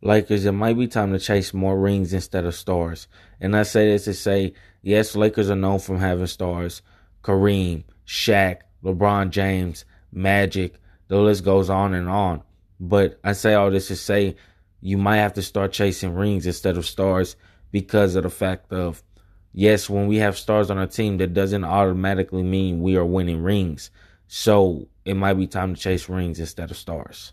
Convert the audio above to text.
Lakers, it might be time to chase more rings instead of stars. And I say this to say, yes, Lakers are known from having stars. Kareem, Shaq, LeBron James, Magic, the list goes on and on. But I say all this to say you might have to start chasing rings instead of stars because of the fact of yes, when we have stars on our team, that doesn't automatically mean we are winning rings. So it might be time to chase rings instead of stars.